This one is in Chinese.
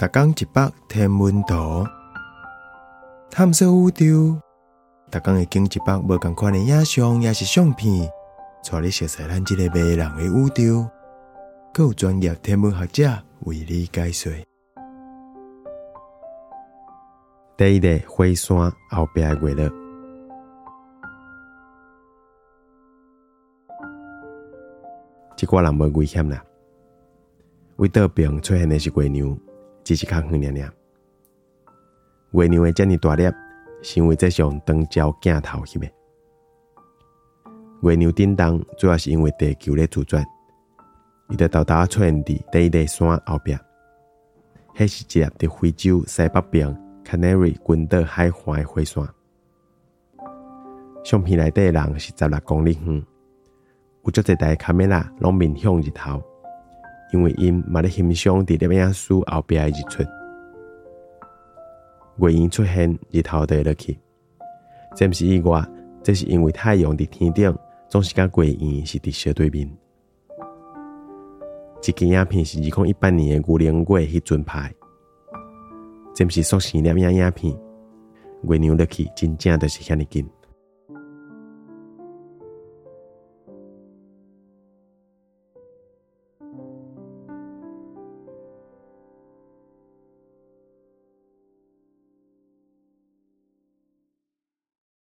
逐工一百天文图，探索宇宙。逐工会经一百无共款的影像，也是相片，带你熟悉咱即个迷人的宇宙。更有专业天文学者为你解说。第一个火山后壁的月亮，即寡人无危险啦。为岛边出现的是月娘，只是较远尔尔。月娘的遮尔大粒，是因为这上长焦镜头翕的。月娘震动，主要是因为地球咧自转，伊就豆豆出现伫第一个山后壁。迄是一粒伫非洲西北边。Canary 群岛海环的火山，相片内底人是十六公里远，有足侪台卡梅拉拢面向日头，因为因嘛咧欣赏伫摄影师后壁诶日出。月圆出现，日头就会落去，这毋是意外，这是因为太阳伫天顶总是甲月圆是伫相对面。一支影片是二零一八年的牛年月迄阵拍。真是塑形摄影影片，月娘落去真正就是遐尼近。